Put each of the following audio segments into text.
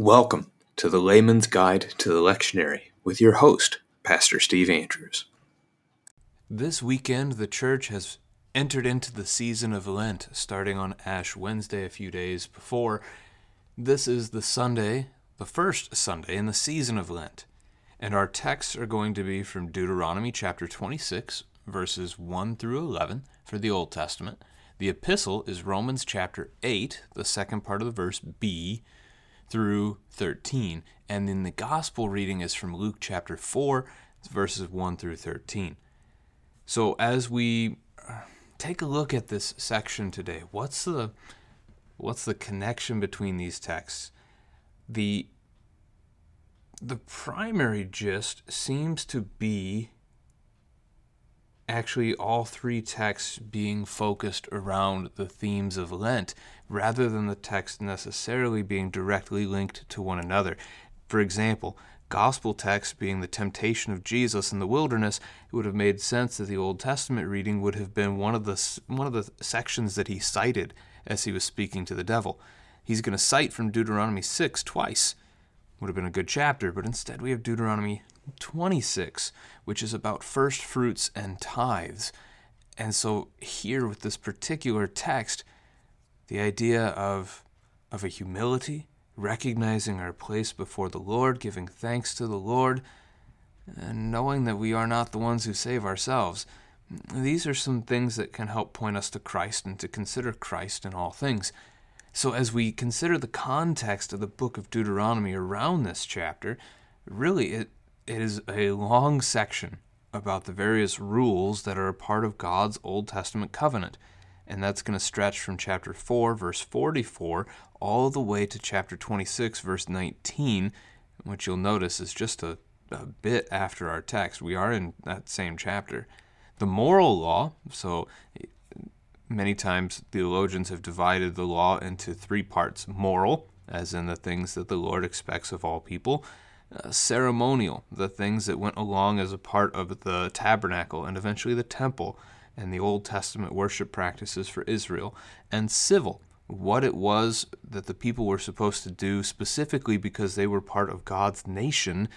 Welcome to the Layman's Guide to the Lectionary with your host, Pastor Steve Andrews. This weekend, the church has entered into the season of Lent, starting on Ash Wednesday, a few days before. This is the Sunday, the first Sunday in the season of Lent. And our texts are going to be from Deuteronomy chapter 26, verses 1 through 11 for the Old Testament. The epistle is Romans chapter 8, the second part of the verse B through 13. And then the gospel reading is from Luke chapter 4, verses 1 through 13. So as we uh, take a look at this section today, what's the what's the connection between these texts? The the primary gist seems to be actually all three texts being focused around the themes of Lent rather than the text necessarily being directly linked to one another. For example, gospel text being the temptation of Jesus in the wilderness, it would have made sense that the Old Testament reading would have been one of the one of the sections that he cited as he was speaking to the devil. He's going to cite from Deuteronomy 6 twice. Would have been a good chapter, but instead we have Deuteronomy 26, which is about first fruits and tithes. And so here with this particular text, the idea of of a humility, recognizing our place before the Lord, giving thanks to the Lord, and knowing that we are not the ones who save ourselves. These are some things that can help point us to Christ and to consider Christ in all things. So, as we consider the context of the book of Deuteronomy around this chapter, really it, it is a long section about the various rules that are a part of God's Old Testament covenant. And that's going to stretch from chapter 4, verse 44, all the way to chapter 26, verse 19, which you'll notice is just a, a bit after our text. We are in that same chapter. The moral law, so many times theologians have divided the law into three parts moral, as in the things that the Lord expects of all people uh, ceremonial, the things that went along as a part of the tabernacle and eventually the temple and the Old Testament worship practices for Israel, and civil, what it was that the people were supposed to do specifically because they were part of God's nation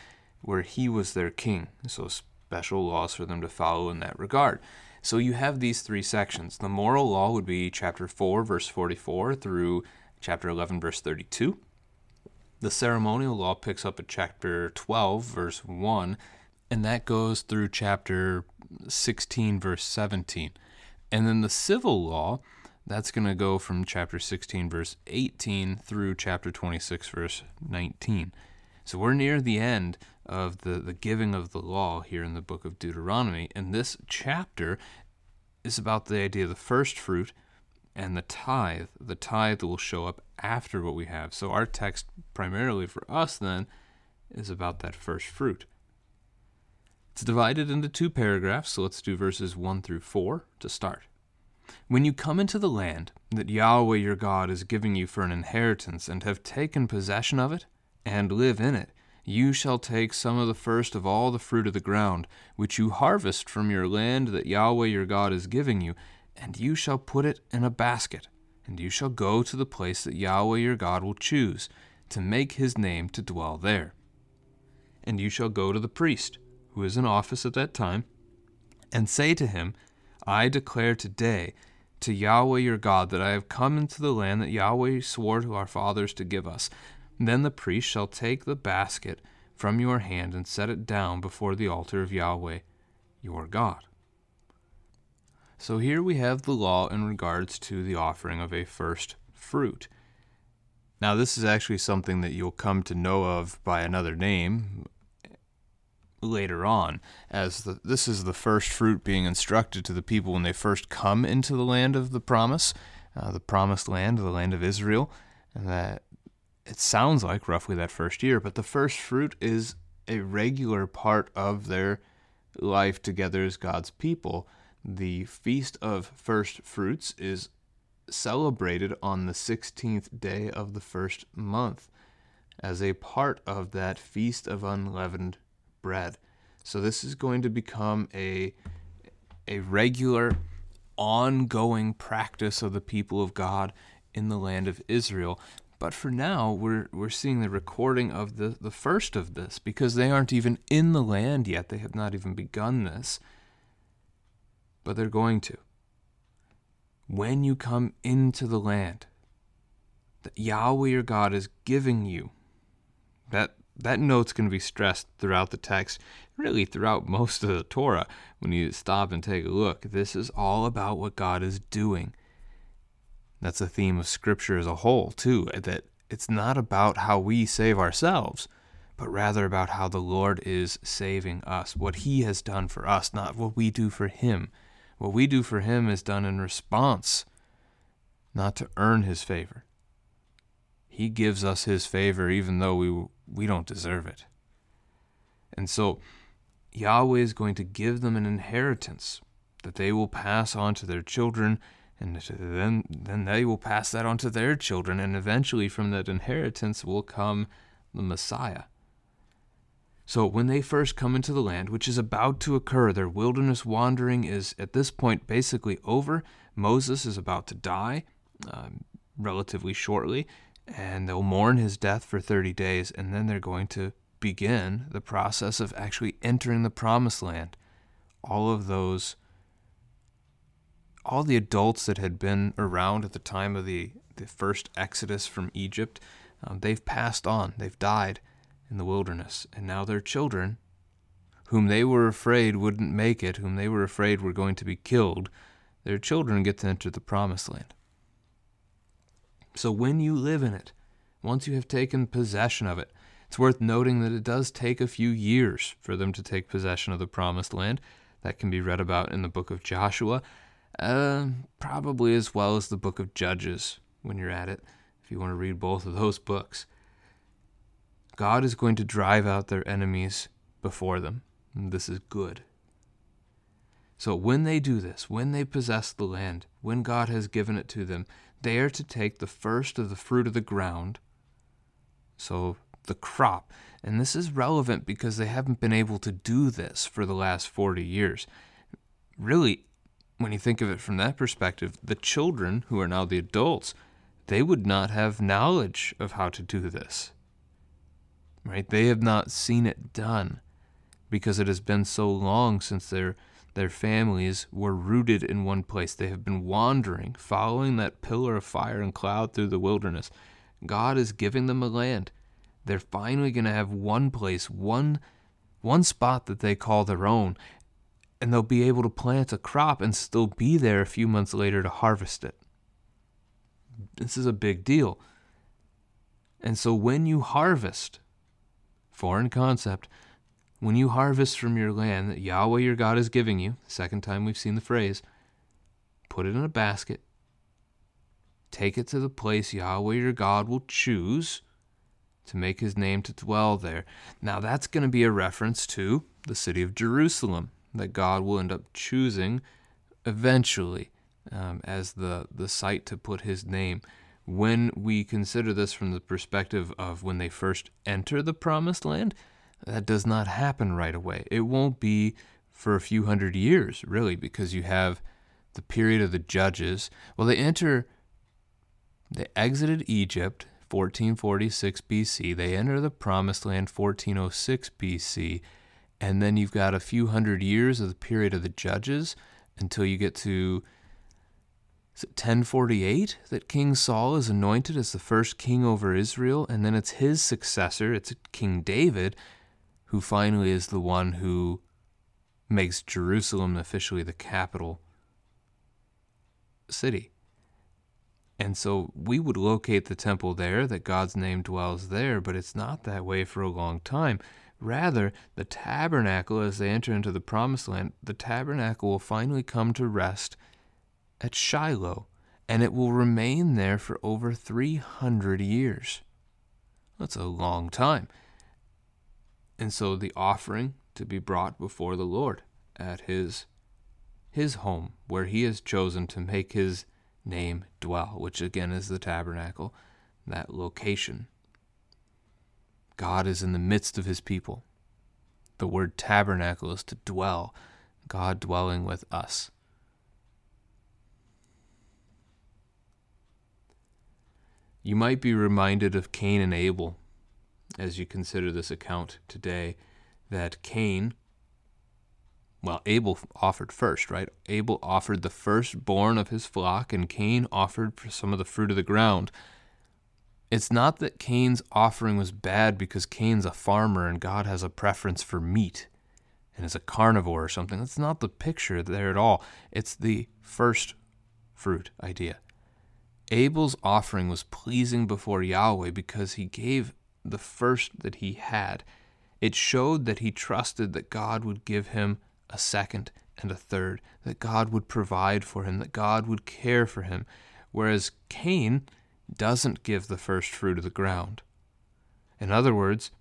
where He was their king. So, special laws for them to follow in that regard. So, you have these three sections. The moral law would be chapter 4, verse 44 through chapter 11, verse 32. The ceremonial law picks up at chapter 12, verse 1, and that goes through chapter 16, verse 17. And then the civil law, that's going to go from chapter 16, verse 18 through chapter 26, verse 19. So we're near the end of the, the giving of the law here in the book of Deuteronomy. And this chapter is about the idea of the first fruit and the tithe. The tithe will show up after what we have. So our text, primarily for us, then, is about that first fruit. It's divided into two paragraphs, so let's do verses 1 through 4 to start. When you come into the land that Yahweh your God is giving you for an inheritance, and have taken possession of it, and live in it, you shall take some of the first of all the fruit of the ground, which you harvest from your land that Yahweh your God is giving you, and you shall put it in a basket, and you shall go to the place that Yahweh your God will choose, to make his name to dwell there. And you shall go to the priest, who is in office at that time, and say to him, I declare today to Yahweh your God that I have come into the land that Yahweh swore to our fathers to give us. Then the priest shall take the basket from your hand and set it down before the altar of Yahweh your God. So here we have the law in regards to the offering of a first fruit. Now, this is actually something that you'll come to know of by another name later on, as the, this is the first fruit being instructed to the people when they first come into the land of the promise, uh, the promised land, the land of Israel, and that it sounds like roughly that first year, but the first fruit is a regular part of their life together as God's people. The Feast of First Fruits is celebrated on the 16th day of the first month as a part of that Feast of Unleavened Bread. So this is going to become a a regular ongoing practice of the people of God in the land of Israel. But for now, we're, we're seeing the recording of the, the first of this because they aren't even in the land yet. They have not even begun this. But they're going to. When you come into the land that Yahweh your God is giving you, that that note's going to be stressed throughout the text, really throughout most of the Torah. When you stop and take a look, this is all about what God is doing. That's a theme of Scripture as a whole, too, that it's not about how we save ourselves, but rather about how the Lord is saving us, what He has done for us, not what we do for Him. What we do for Him is done in response, not to earn His favor. He gives us His favor even though we we don't deserve it. And so Yahweh is going to give them an inheritance that they will pass on to their children, and then, then they will pass that on to their children, and eventually from that inheritance will come the Messiah. So when they first come into the land, which is about to occur, their wilderness wandering is at this point basically over. Moses is about to die um, relatively shortly, and they'll mourn his death for 30 days, and then they're going to begin the process of actually entering the promised land. All of those, all the adults that had been around at the time of the, the first exodus from Egypt, um, they've passed on, they've died in the wilderness, and now their children, whom they were afraid wouldn't make it, whom they were afraid were going to be killed, their children get to enter the promised land. So when you live in it, once you have taken possession of it, it's worth noting that it does take a few years for them to take possession of the promised land. That can be read about in the book of Joshua, uh, probably as well as the book of Judges when you're at it, if you want to read both of those books. God is going to drive out their enemies before them. This is good. So when they do this, when they possess the land, when God has given it to them, they are to take the first of the fruit of the ground, so the crop. And this is relevant because they haven't been able to do this for the last 40 years. Really, when you think of it from that perspective, the children, who are now the adults, they would not have knowledge of how to do this. Right? They have not seen it done because it has been so long since their their families were rooted in one place. They have been wandering, following that pillar of fire and cloud through the wilderness. God is giving them a land. They're finally going to have one place, one one spot that they call their own, and they'll be able to plant a crop and still be there a few months later to harvest it. This is a big deal. And so when you harvest, foreign concept, when you harvest from your land that Yahweh your God is giving you, second time we've seen the phrase, put it in a basket, take it to the place Yahweh your God will choose to make his name to dwell there. Now that's going to be a reference to the city of Jerusalem that God will end up choosing eventually um, as the, the site to put his name. When we consider this from the perspective of when they first enter the promised land, that does not happen right away. It won't be for a few hundred years, really, because you have the period of the judges. Well, they enter, they exited Egypt 1446 BC, they enter the promised land 1406 BC, and then you've got a few hundred years of the period of the judges until you get to 1048 that King Saul is anointed as the first king over Israel, and then it's his successor, it's King David, who finally is the one who makes Jerusalem officially the capital city. And so we would locate the temple there, that God's name dwells there, but it's not that way for a long time. Rather, the tabernacle, as they enter into the promised land, the tabernacle will finally come to rest at Shiloh, and it will remain there for over 300 years. That's a long time. And so the offering to be brought before the Lord at his his home where he has chosen to make his name dwell, which again is the tabernacle, that location. God is in the midst of his people. The word tabernacle is to dwell, God dwelling with us. You might be reminded of Cain and Abel as you consider this account today that Cain, well, Abel offered first, right? Abel offered the firstborn of his flock, and Cain offered some of the fruit of the ground. It's not that Cain's offering was bad because Cain's a farmer and God has a preference for meat and is a carnivore or something. That's not the picture there at all. It's the first fruit idea. Abel's offering was pleasing before Yahweh because he gave the first that he had. It showed that he trusted that God would give him a second and a third, that God would provide for him, that God would care for him. Whereas Cain doesn't give the first fruit of the ground. In other words,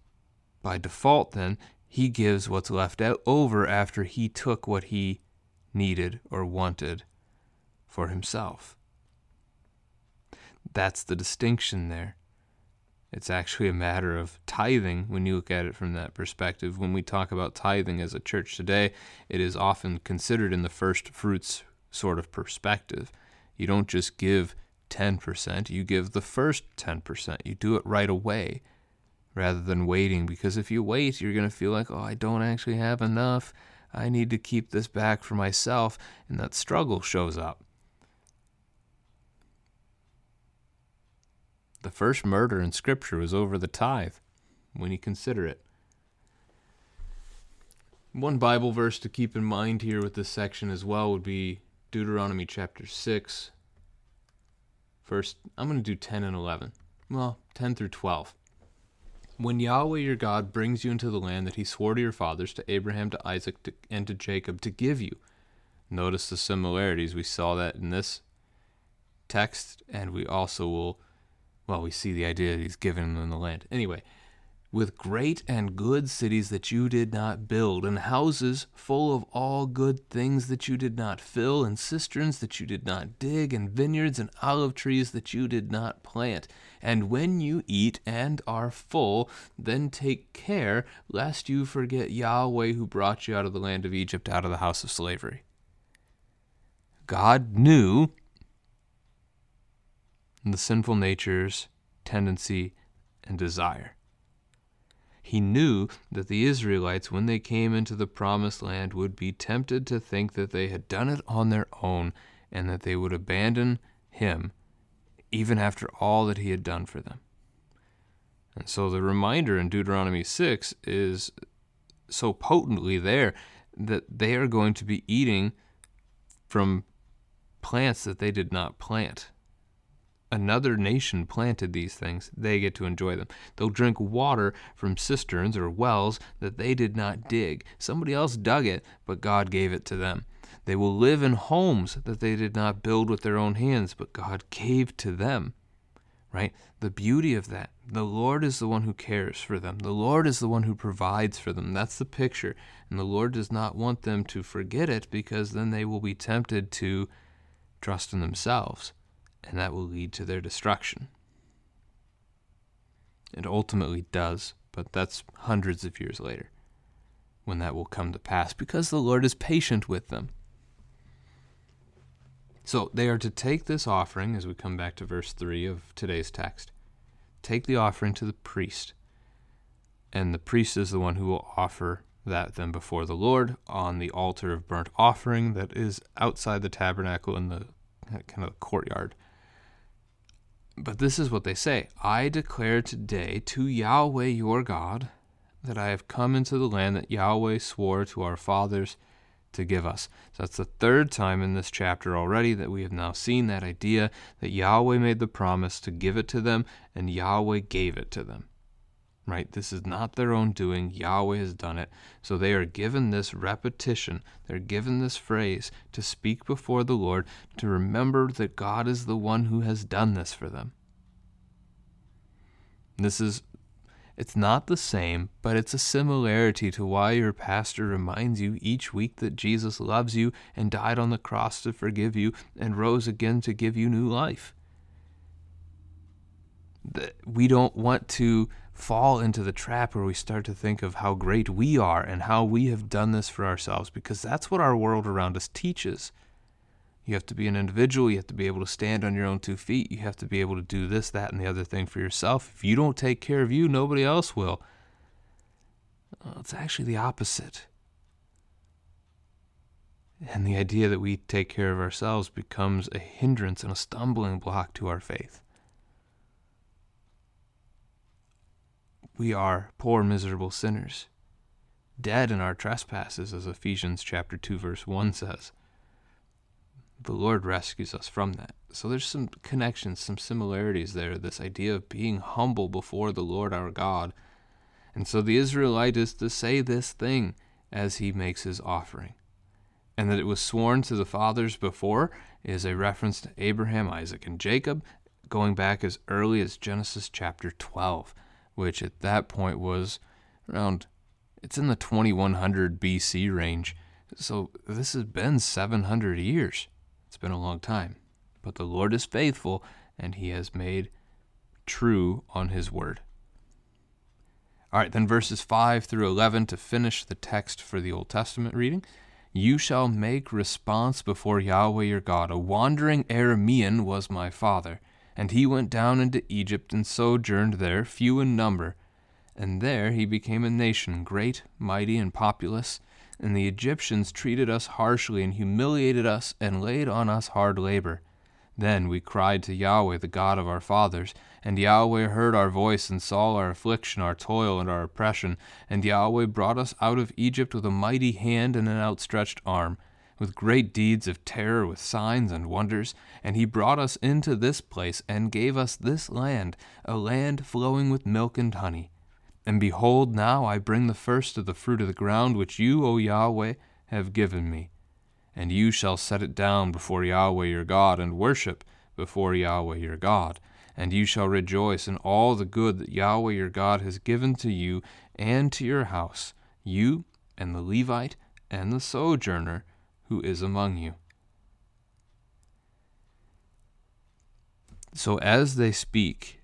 by default, then, he gives what's left out over after he took what he needed or wanted for himself. That's the distinction there. It's actually a matter of tithing when you look at it from that perspective. When we talk about tithing as a church today, it is often considered in the first fruits sort of perspective. You don't just give 10%, you give the first 10%. You do it right away rather than waiting because if you wait, you're going to feel like, oh, I don't actually have enough. I need to keep this back for myself. And that struggle shows up. The first murder in Scripture was over the tithe, when you consider it. One Bible verse to keep in mind here with this section as well would be Deuteronomy chapter 6. First, I'm going to do 10 and 11. Well, 10 through 12. When Yahweh your God brings you into the land that he swore to your fathers, to Abraham, to Isaac, to, and to Jacob, to give you. Notice the similarities. We saw that in this text, and we also will well, we see the idea that he's given them in the land. Anyway, with great and good cities that you did not build, and houses full of all good things that you did not fill, and cisterns that you did not dig, and vineyards and olive trees that you did not plant. And when you eat and are full, then take care lest you forget Yahweh who brought you out of the land of Egypt, out of the house of slavery. God knew and the sinful nature's tendency and desire. He knew that the Israelites, when they came into the promised land, would be tempted to think that they had done it on their own and that they would abandon him even after all that he had done for them. And so the reminder in Deuteronomy 6 is so potently there that they are going to be eating from plants that they did not plant another nation planted these things, they get to enjoy them. They'll drink water from cisterns or wells that they did not dig. Somebody else dug it, but God gave it to them. They will live in homes that they did not build with their own hands, but God gave to them. Right? The beauty of that. The Lord is the one who cares for them. The Lord is the one who provides for them. That's the picture. And the Lord does not want them to forget it because then they will be tempted to trust in themselves and that will lead to their destruction. It ultimately does, but that's hundreds of years later when that will come to pass because the Lord is patient with them. So they are to take this offering, as we come back to verse 3 of today's text, take the offering to the priest. And the priest is the one who will offer that then before the Lord on the altar of burnt offering that is outside the tabernacle in the kind of courtyard. But this is what they say I declare today to Yahweh your God that I have come into the land that Yahweh swore to our fathers to give us. So that's the third time in this chapter already that we have now seen that idea that Yahweh made the promise to give it to them and Yahweh gave it to them right? This is not their own doing. Yahweh has done it. So they are given this repetition, they're given this phrase to speak before the Lord, to remember that God is the one who has done this for them. This is. It's not the same, but it's a similarity to why your pastor reminds you each week that Jesus loves you and died on the cross to forgive you and rose again to give you new life. That We don't want to fall into the trap where we start to think of how great we are and how we have done this for ourselves because that's what our world around us teaches. You have to be an individual. You have to be able to stand on your own two feet. You have to be able to do this, that, and the other thing for yourself. If you don't take care of you, nobody else will. Well, it's actually the opposite. And the idea that we take care of ourselves becomes a hindrance and a stumbling block to our faith. We are poor, miserable sinners, dead in our trespasses, as Ephesians chapter 2, verse 1 says. The Lord rescues us from that. So there's some connections, some similarities there, this idea of being humble before the Lord our God. And so the Israelite is to say this thing as he makes his offering and that it was sworn to the fathers before is a reference to Abraham, Isaac, and Jacob, going back as early as Genesis chapter 12, which at that point was around, it's in the 2100 BC range. So this has been 700 years. It's been a long time. But the Lord is faithful, and he has made true on his word. All right, then verses 5 through 11 to finish the text for the Old Testament reading. You shall make response before Yahweh your God. A wandering Aramean was my father, and he went down into Egypt and sojourned there, few in number. And there he became a nation, great, mighty, and populous. And the Egyptians treated us harshly and humiliated us and laid on us hard labor. Then we cried to Yahweh, the God of our fathers, and Yahweh heard our voice and saw our affliction, our toil, and our oppression. And Yahweh brought us out of Egypt with a mighty hand and an outstretched arm, with great deeds of terror, with signs and wonders. And he brought us into this place, and gave us this land, a land flowing with milk and honey. And behold, now I bring the first of the fruit of the ground, which you, O Yahweh, have given me and you shall set it down before Yahweh your God, and worship before Yahweh your God. And you shall rejoice in all the good that Yahweh your God has given to you and to your house, you and the Levite and the sojourner who is among you. So as they speak,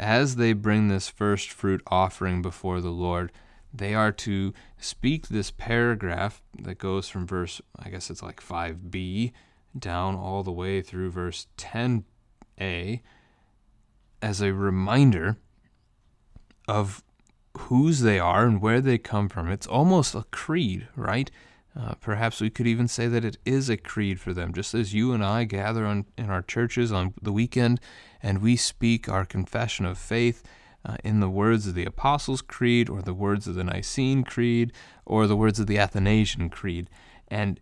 as they bring this first fruit offering before the Lord, they are to speak this paragraph that goes from verse, I guess it's like 5b, down all the way through verse 10a as a reminder of whose they are and where they come from. It's almost a creed, right? Uh, perhaps we could even say that it is a creed for them, just as you and I gather on, in our churches on the weekend and we speak our confession of faith uh, in the words of the Apostles' Creed or the words of the Nicene Creed or the words of the Athanasian Creed. And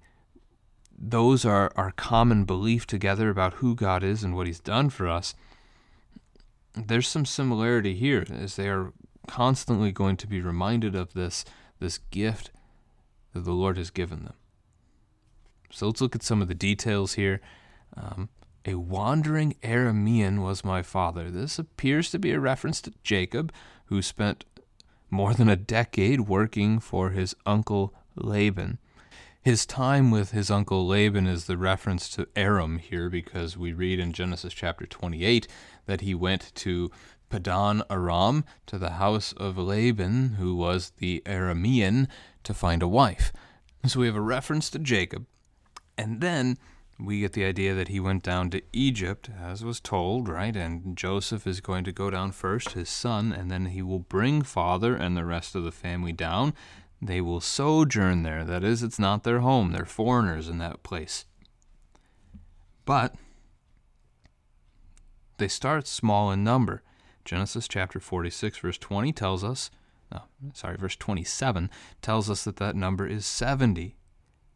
those are our common belief together about who God is and what He's done for us. There's some similarity here as they are constantly going to be reminded of this, this gift that the Lord has given them. So let's look at some of the details here. Um, a wandering Aramean was my father. This appears to be a reference to Jacob, who spent more than a decade working for his uncle Laban. His time with his uncle Laban is the reference to Aram here because we read in Genesis chapter 28 that he went to Padan Aram to the house of Laban, who was the Aramean, to find a wife. So we have a reference to Jacob. And then we get the idea that he went down to Egypt, as was told, right? And Joseph is going to go down first, his son, and then he will bring father and the rest of the family down. They will sojourn there. That is, it's not their home, they're foreigners in that place. But they start small in number. Genesis chapter 46, verse 20 tells us, no, sorry, verse 27 tells us that that number is 70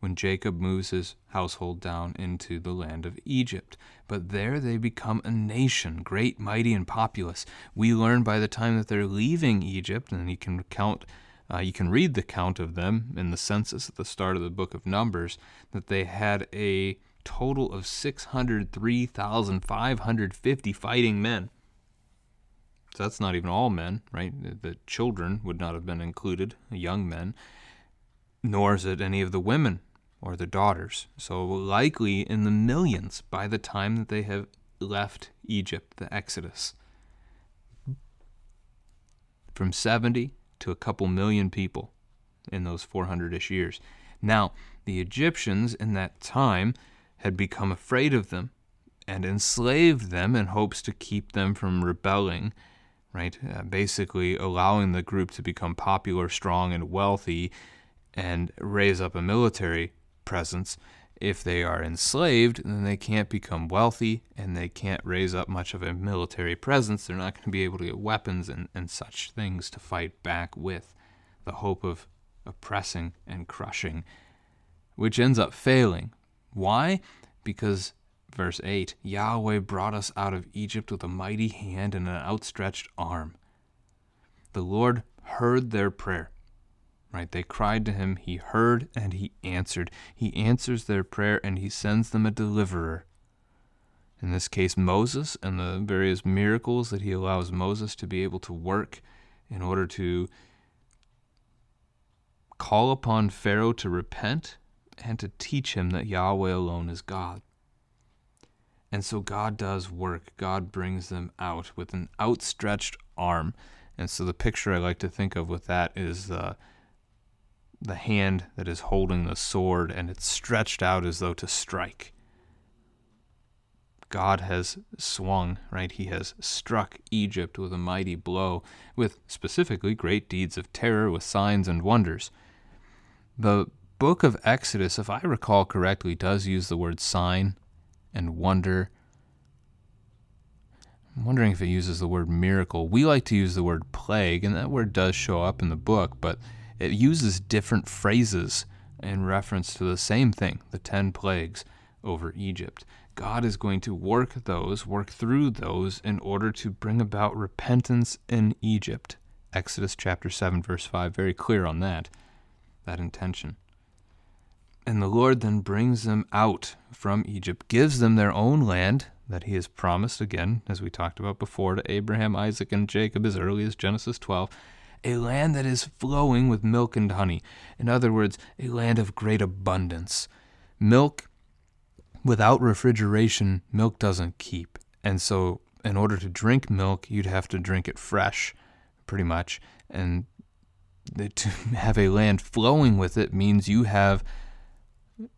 when Jacob moves his household down into the land of Egypt. But there they become a nation, great, mighty, and populous. We learn by the time that they're leaving Egypt, and you can count, uh, you can read the count of them in the census at the start of the book of Numbers, that they had a total of 603,550 fighting men. That's not even all men, right? The children would not have been included, young men, nor is it any of the women or the daughters, so likely in the millions by the time that they have left Egypt, the Exodus. From 70 to a couple million people in those 400 ish years. Now, the Egyptians in that time had become afraid of them and enslaved them in hopes to keep them from rebelling, right? Uh, basically, allowing the group to become popular, strong, and wealthy and raise up a military presence. If they are enslaved, then they can't become wealthy and they can't raise up much of a military presence. They're not going to be able to get weapons and, and such things to fight back with. The hope of oppressing and crushing, which ends up failing. Why? Because Verse 8 Yahweh brought us out of Egypt with a mighty hand and an outstretched arm. The Lord heard their prayer. Right? They cried to him. He heard and he answered. He answers their prayer and he sends them a deliverer. In this case, Moses and the various miracles that he allows Moses to be able to work in order to call upon Pharaoh to repent and to teach him that Yahweh alone is God. And so God does work. God brings them out with an outstretched arm. And so the picture I like to think of with that is the the hand that is holding the sword and it's stretched out as though to strike. God has swung, right? He has struck Egypt with a mighty blow, with specifically great deeds of terror, with signs and wonders. The book of Exodus, if I recall correctly, does use the word sign and wonder. I'm wondering if it uses the word miracle. We like to use the word plague, and that word does show up in the book, but it uses different phrases in reference to the same thing the 10 plagues over Egypt. God is going to work those, work through those, in order to bring about repentance in Egypt. Exodus chapter 7, verse 5, very clear on that, that intention. And the Lord then brings them out from Egypt, gives them their own land that he has promised, again, as we talked about before, to Abraham, Isaac, and Jacob as early as Genesis 12, a land that is flowing with milk and honey. In other words, a land of great abundance. Milk, without refrigeration, milk doesn't keep. And so, in order to drink milk, you'd have to drink it fresh, pretty much. And to have a land flowing with it means you have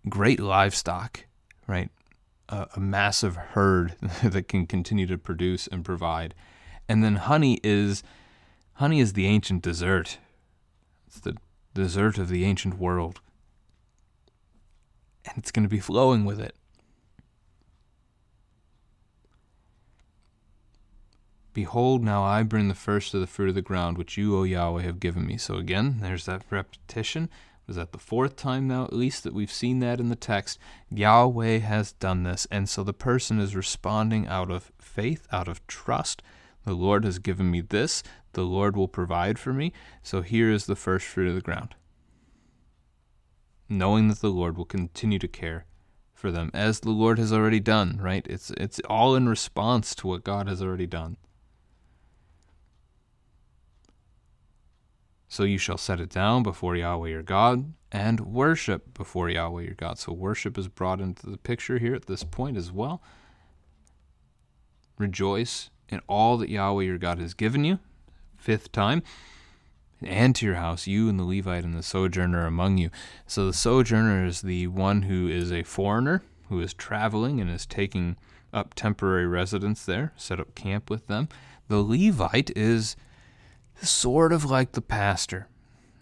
great livestock, right? A, a massive herd that can continue to produce and provide. And then honey is honey is the ancient dessert. It's the dessert of the ancient world. And it's going to be flowing with it. Behold, now I bring the first of the fruit of the ground, which you, O Yahweh, have given me. So again, there's that repetition. Is that the fourth time now, at least, that we've seen that in the text? Yahweh has done this. And so the person is responding out of faith, out of trust. The Lord has given me this. The Lord will provide for me. So here is the first fruit of the ground. Knowing that the Lord will continue to care for them, as the Lord has already done, right? It's, it's all in response to what God has already done. So you shall set it down before Yahweh your God and worship before Yahweh your God. So worship is brought into the picture here at this point as well. Rejoice in all that Yahweh your God has given you. Fifth time. And to your house, you and the Levite and the sojourner among you. So the sojourner is the one who is a foreigner, who is traveling and is taking up temporary residence there, set up camp with them. The Levite is sort of like the pastor.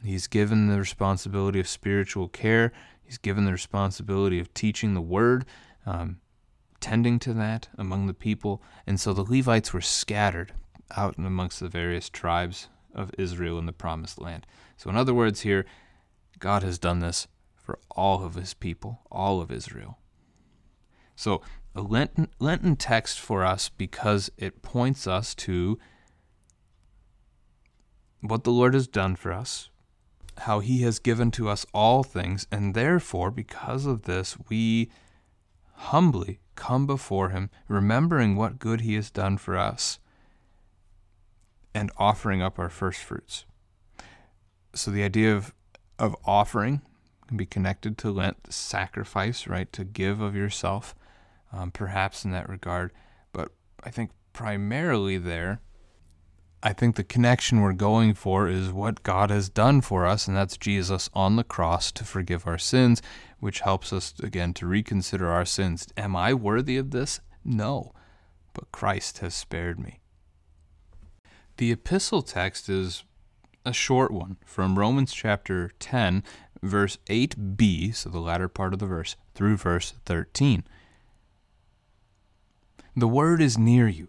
He's given the responsibility of spiritual care, he's given the responsibility of teaching the word, um, tending to that among the people. And so the Levites were scattered out amongst the various tribes of Israel in the promised land. So, in other words, here, God has done this for all of his people, all of Israel. So, a Lenten, Lenten text for us because it points us to what the Lord has done for us, how he has given to us all things, and therefore, because of this, we humbly come before him, remembering what good he has done for us, and offering up our first fruits. So the idea of, of offering can be connected to Lent, sacrifice, right, to give of yourself, um, perhaps in that regard. But I think primarily there, I think the connection we're going for is what God has done for us, and that's Jesus on the cross to forgive our sins, which helps us, again, to reconsider our sins. Am I worthy of this? No, but Christ has spared me. The epistle text is a short one from Romans chapter 10, verse 8b, so the latter part of the verse, through verse 13. The word is near you,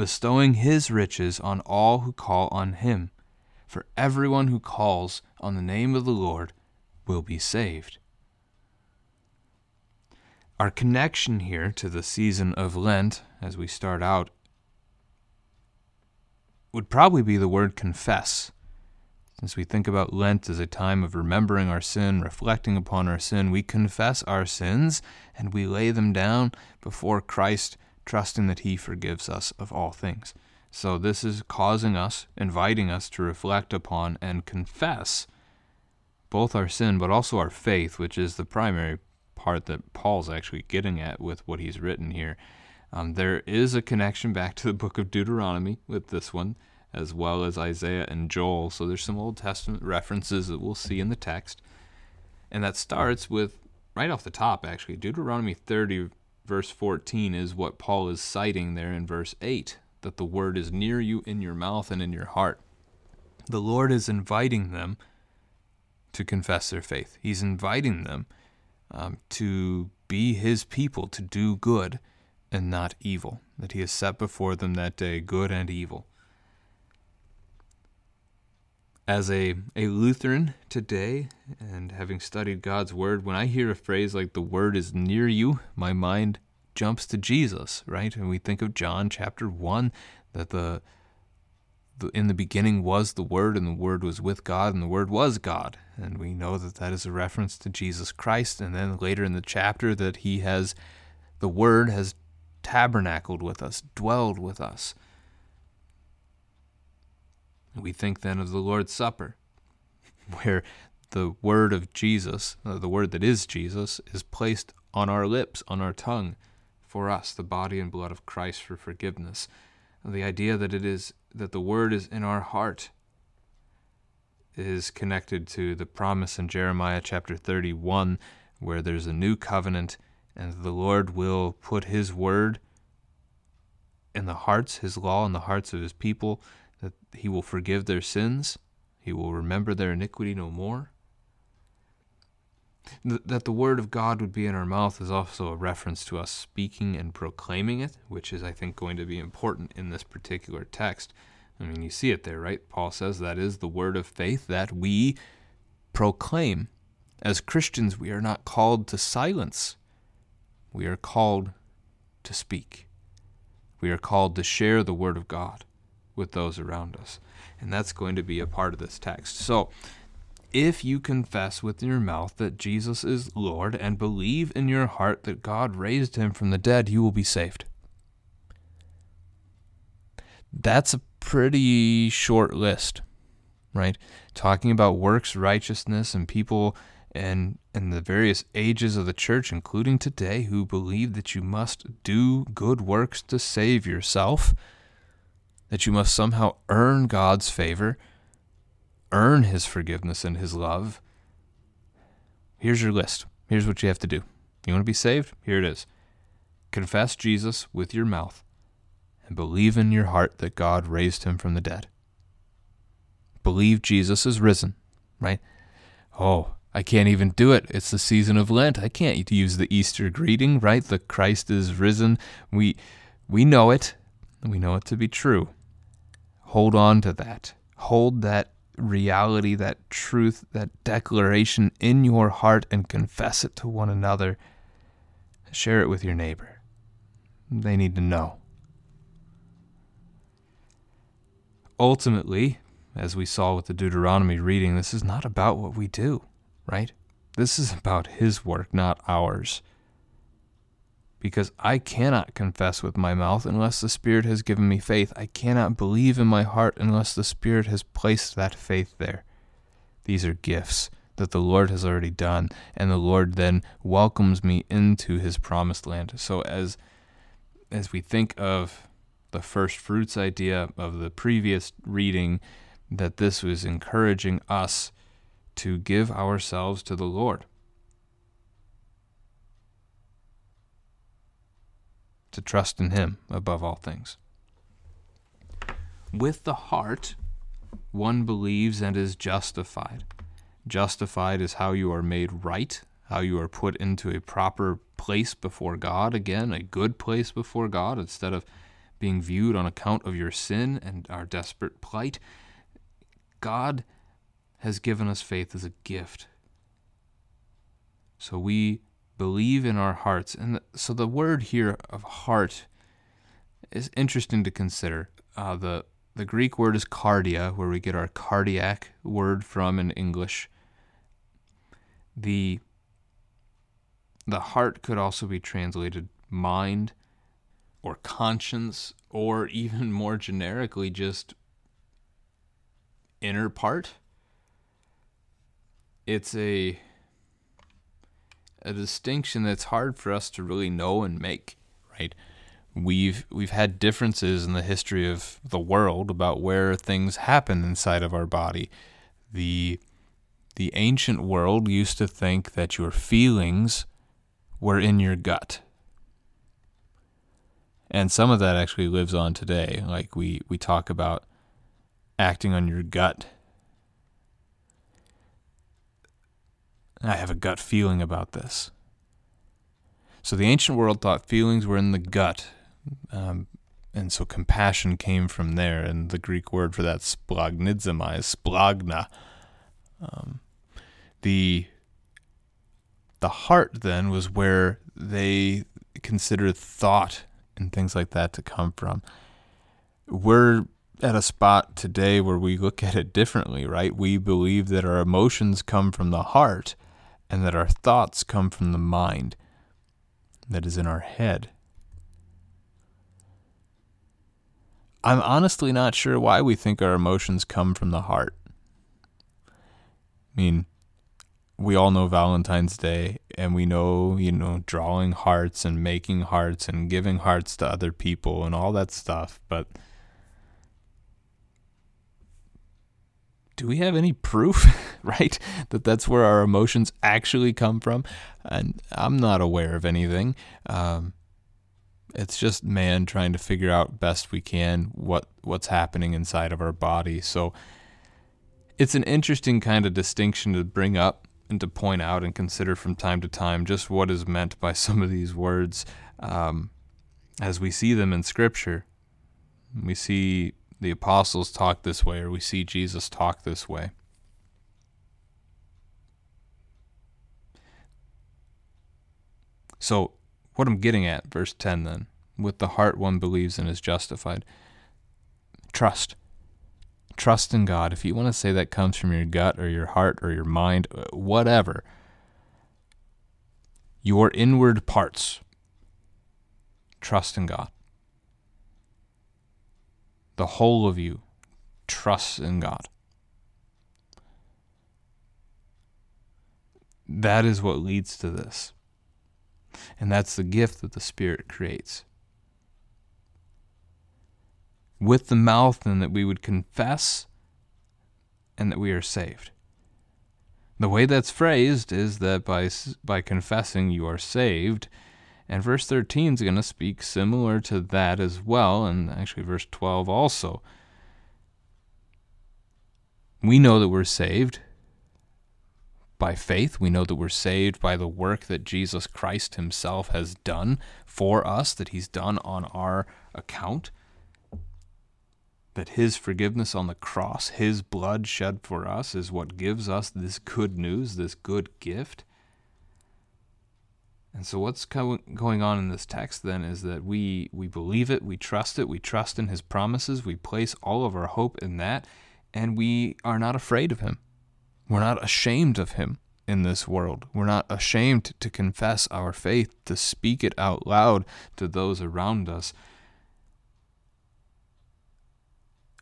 bestowing his riches on all who call on him. For everyone who calls on the name of the Lord will be saved. Our connection here to the season of Lent, as we start out, would probably be the word confess. Since we think about Lent as a time of remembering our sin, reflecting upon our sin, we confess our sins and we lay them down before Christ, trusting that He forgives us of all things. So, this is causing us, inviting us to reflect upon and confess both our sin, but also our faith, which is the primary part that Paul's actually getting at with what he's written here. Um, there is a connection back to the book of Deuteronomy with this one, as well as Isaiah and Joel. So there's some Old Testament references that we'll see in the text. And that starts with, right off the top, actually, Deuteronomy 30, verse 14 is what Paul is citing there in verse 8 that the word is near you in your mouth and in your heart. The Lord is inviting them to confess their faith. He's inviting them um, to be his people, to do good and not evil, that he has set before them that day good and evil. As a, a Lutheran today, and having studied God's Word, when I hear a phrase like the Word is near you, my mind jumps to Jesus, right? And we think of John chapter 1, that the the in the beginning was the Word, and the Word was with God, and the Word was God. And we know that that is a reference to Jesus Christ. And then later in the chapter, that He has, the Word has tabernacled with us, dwelled with us. We think then of the Lord's Supper, where the Word of Jesus, uh, the Word that is Jesus, is placed on our lips, on our tongue, for us, the body and blood of Christ for forgiveness. The idea that it is that the word is in our heart is connected to the promise in Jeremiah chapter 31 where there's a new covenant and the Lord will put his word in the hearts his law in the hearts of his people that he will forgive their sins he will remember their iniquity no more that the word of God would be in our mouth is also a reference to us speaking and proclaiming it, which is, I think, going to be important in this particular text. I mean, you see it there, right? Paul says that is the word of faith that we proclaim. As Christians, we are not called to silence, we are called to speak. We are called to share the word of God with those around us. And that's going to be a part of this text. So, if you confess with your mouth that Jesus is Lord and believe in your heart that God raised him from the dead, you will be saved. That's a pretty short list, right? Talking about works righteousness and people and in the various ages of the church, including today, who believe that you must do good works to save yourself, that you must somehow earn God's favor earn his forgiveness and his love, here's your list. Here's what you have to do. You want to be saved? Here it is. Confess Jesus with your mouth and believe in your heart that God raised him from the dead. Believe Jesus is risen, right? Oh, I can't even do it. It's the season of Lent. I can't use the Easter greeting, right? The Christ is risen. We we know it. We know it to be true. Hold on to that. Hold that reality, that truth, that declaration in your heart and confess it to one another. Share it with your neighbor. They need to know. ultimately, as we saw with the Deuteronomy reading, this is not about what we do, right? This is about His work, not ours. Because I cannot confess with my mouth unless the Spirit has given me faith. I cannot believe in my heart unless the Spirit has placed that faith there. These are gifts that the Lord has already done, and the Lord then welcomes me into His promised land. So as as we think of the first fruits idea of the previous reading, that this was encouraging us to give ourselves to the Lord. To trust in Him above all things. With the heart, one believes and is justified. Justified is how you are made right, how you are put into a proper place before God, again, a good place before God, instead of being viewed on account of your sin and our desperate plight. God has given us faith as a gift. So we believe in our hearts. And so the word here of heart is interesting to consider. Uh, the, the Greek word is cardia, where we get our cardiac word from in English. The, the heart could also be translated mind or conscience, or even more generically, just inner part. It's a a distinction that's hard for us to really know and make, right? We've we've had differences in the history of the world about where things happen inside of our body. The the ancient world used to think that your feelings were in your gut. And some of that actually lives on today. Like we, we talk about acting on your gut. I have a gut feeling about this. So the ancient world thought feelings were in the gut. Um, and so compassion came from there. And the Greek word for that, splanchnizomai, splanchna. Um, the, the heart then was where they considered thought and things like that to come from. We're at a spot today where we look at it differently, right? We believe that our emotions come from the heart and that our thoughts come from the mind that is in our head. I'm honestly not sure why we think our emotions come from the heart. I mean, we all know Valentine's Day and we know, you know, drawing hearts and making hearts and giving hearts to other people and all that stuff, but do we have any proof, right, that that's where our emotions actually come from? And I'm not aware of anything. Um, it's just man trying to figure out best we can what what's happening inside of our body. So it's an interesting kind of distinction to bring up and to point out and consider from time to time just what is meant by some of these words um, as we see them in Scripture. We see the apostles talk this way, or we see Jesus talk this way. So, what I'm getting at, verse 10 then, with the heart one believes and is justified. Trust. Trust in God. If you want to say that comes from your gut or your heart or your mind, uh, whatever, your inward parts, trust in God the whole of you trusts in God. That is what leads to this. And that's the gift that the Spirit creates. With the mouth, and that we would confess and that we are saved. The way that's phrased is that by, by confessing you are saved, and verse 13 is going to speak similar to that as well, and actually verse 12 also. We know that we're saved by faith. We know that we're saved by the work that Jesus Christ Himself has done for us, that He's done on our account. That His forgiveness on the cross, His blood shed for us, is what gives us this good news, this good gift. And so what's going on in this text then is that we we believe it, we trust it, we trust in his promises, we place all of our hope in that, and we are not afraid of him. We're not ashamed of him in this world. We're not ashamed to confess our faith, to speak it out loud to those around us.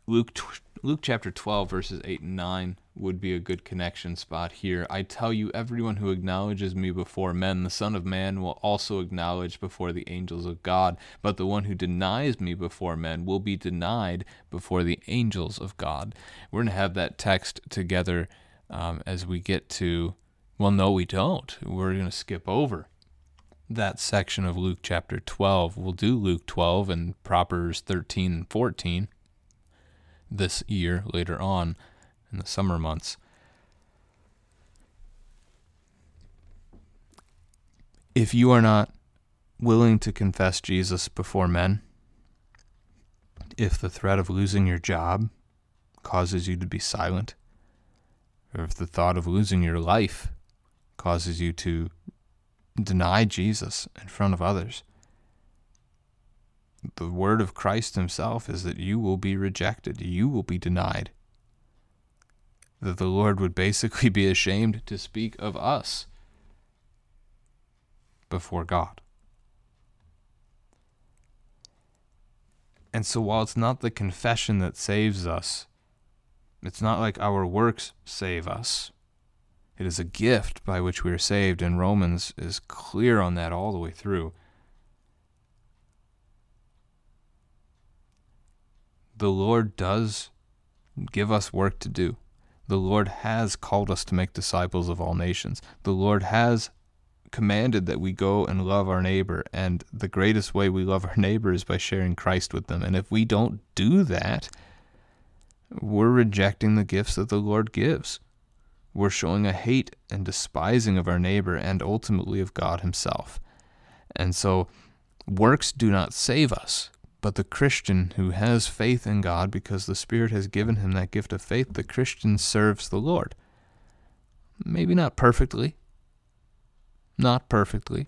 Luke Luke chapter 12 verses 8 and 9 would be a good connection spot here. I tell you, everyone who acknowledges me before men, the Son of Man will also acknowledge before the angels of God. But the one who denies me before men will be denied before the angels of God. We're going to have that text together um, as we get to, well, no, we don't. We're going to skip over that section of Luke chapter 12. We'll do Luke 12 and Proverbs 13 and 14 this year later on in the summer months. If you are not willing to confess Jesus before men, if the threat of losing your job causes you to be silent, or if the thought of losing your life causes you to deny Jesus in front of others, the word of Christ Himself is that you will be rejected, you will be denied that the Lord would basically be ashamed to speak of us before God. And so, while it's not the confession that saves us, it's not like our works save us. It is a gift by which we are saved, and Romans is clear on that all the way through. The Lord does give us work to do. The Lord has called us to make disciples of all nations. The Lord has commanded that we go and love our neighbor, and the greatest way we love our neighbor is by sharing Christ with them. And if we don't do that, we're rejecting the gifts that the Lord gives. We're showing a hate and despising of our neighbor and ultimately of God Himself. And so, works do not save us. But the Christian who has faith in God because the Spirit has given him that gift of faith, the Christian serves the Lord. Maybe not perfectly. Not perfectly.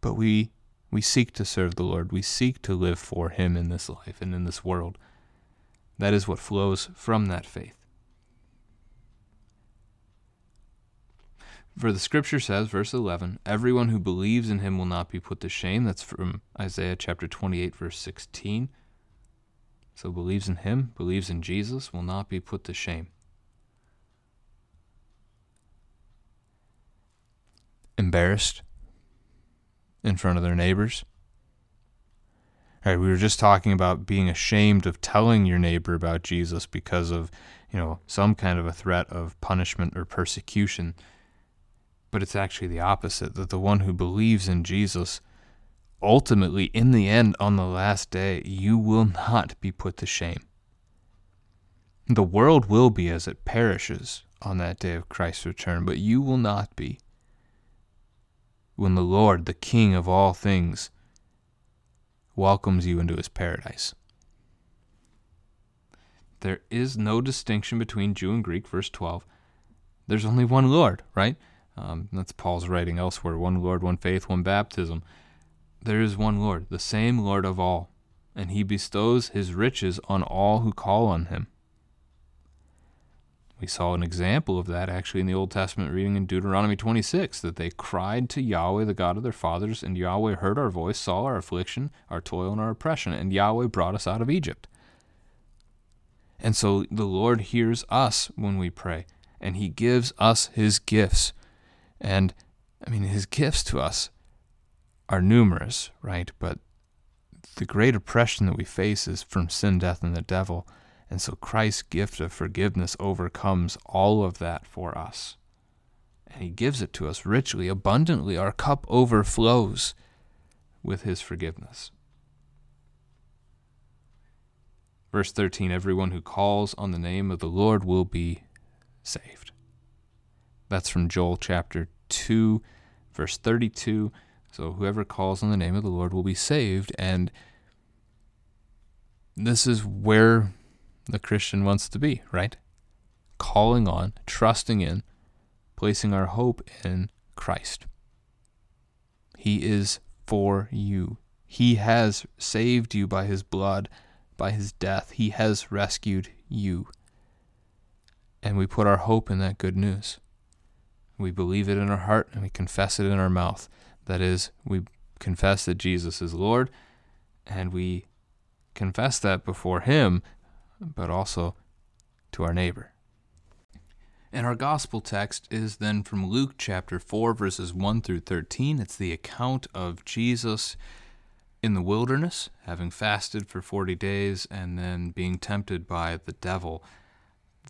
But we we seek to serve the Lord. We seek to live for him in this life and in this world. That is what flows from that faith. For the scripture says, verse 11, everyone who believes in him will not be put to shame. That's from Isaiah chapter 28, verse 16. So believes in him, believes in Jesus, will not be put to shame. Embarrassed in front of their neighbors. All right, we were just talking about being ashamed of telling your neighbor about Jesus because of, you know, some kind of a threat of punishment or persecution. But it's actually the opposite that the one who believes in Jesus, ultimately, in the end, on the last day, you will not be put to shame. The world will be as it perishes on that day of Christ's return, but you will not be. When the Lord, the King of all things, welcomes you into his paradise. There is no distinction between Jew and Greek, verse 12. There's only one Lord, right? Um, that's Paul's writing elsewhere one Lord, one faith, one baptism. There is one Lord, the same Lord of all, and he bestows his riches on all who call on him. We saw an example of that actually in the Old Testament reading in Deuteronomy 26 that they cried to Yahweh, the God of their fathers, and Yahweh heard our voice, saw our affliction, our toil, and our oppression, and Yahweh brought us out of Egypt. And so the Lord hears us when we pray, and he gives us his gifts and I mean, his gifts to us are numerous, right? But the great oppression that we face is from sin, death, and the devil. And so Christ's gift of forgiveness overcomes all of that for us. And he gives it to us richly, abundantly. Our cup overflows with his forgiveness. Verse 13 Everyone who calls on the name of the Lord will be saved. That's from Joel chapter 2, verse 32. So whoever calls on the name of the Lord will be saved. And this is where the Christian wants to be, right? Calling on, trusting in placing our hope in Christ. He is for you. He has saved you by his blood, by his death. He has rescued you. And we put our hope in that good news. We believe it in our heart and we confess it in our mouth. That is, we confess that Jesus is Lord and we confess that before Him, but also to our neighbor. And our gospel text is then from Luke chapter 4, verses 1 through 13. It's the account of Jesus in the wilderness, having fasted for 40 days and then being tempted by the devil.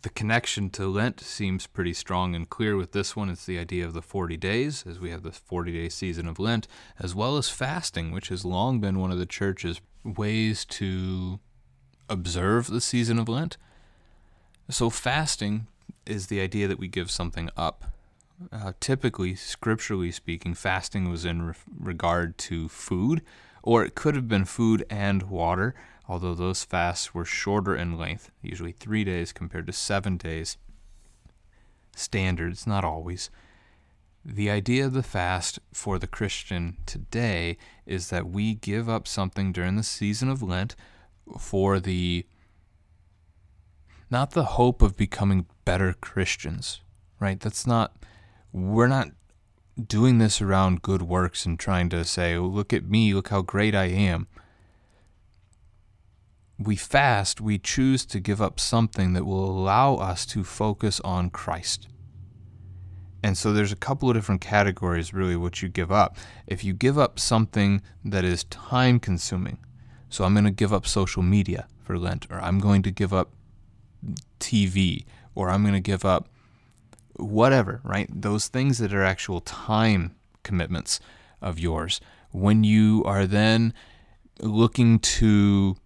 The connection to Lent seems pretty strong and clear with this one. It's the idea of the 40 days, as we have the 40 day season of Lent, as well as fasting, which has long been one of the church's ways to observe the season of Lent. So, fasting is the idea that we give something up. Uh, typically, scripturally speaking, fasting was in re- regard to food, or it could have been food and water, although those fasts were shorter in length, usually three days compared to seven days. Standards, not always. The idea of the fast for the Christian today is that we give up something during the season of Lent for the not the hope of becoming better Christians, right? That's not, we're not doing this around good works and trying to say, look at me, look how great I am. We fast, we choose to give up something that will allow us to focus on Christ. And so there's a couple of different categories, really, what you give up. If you give up something that is time consuming, so I'm going to give up social media for Lent, or I'm going to give up TV or I'm going to give up whatever, right? Those things that are actual time commitments of yours. When you are then looking to,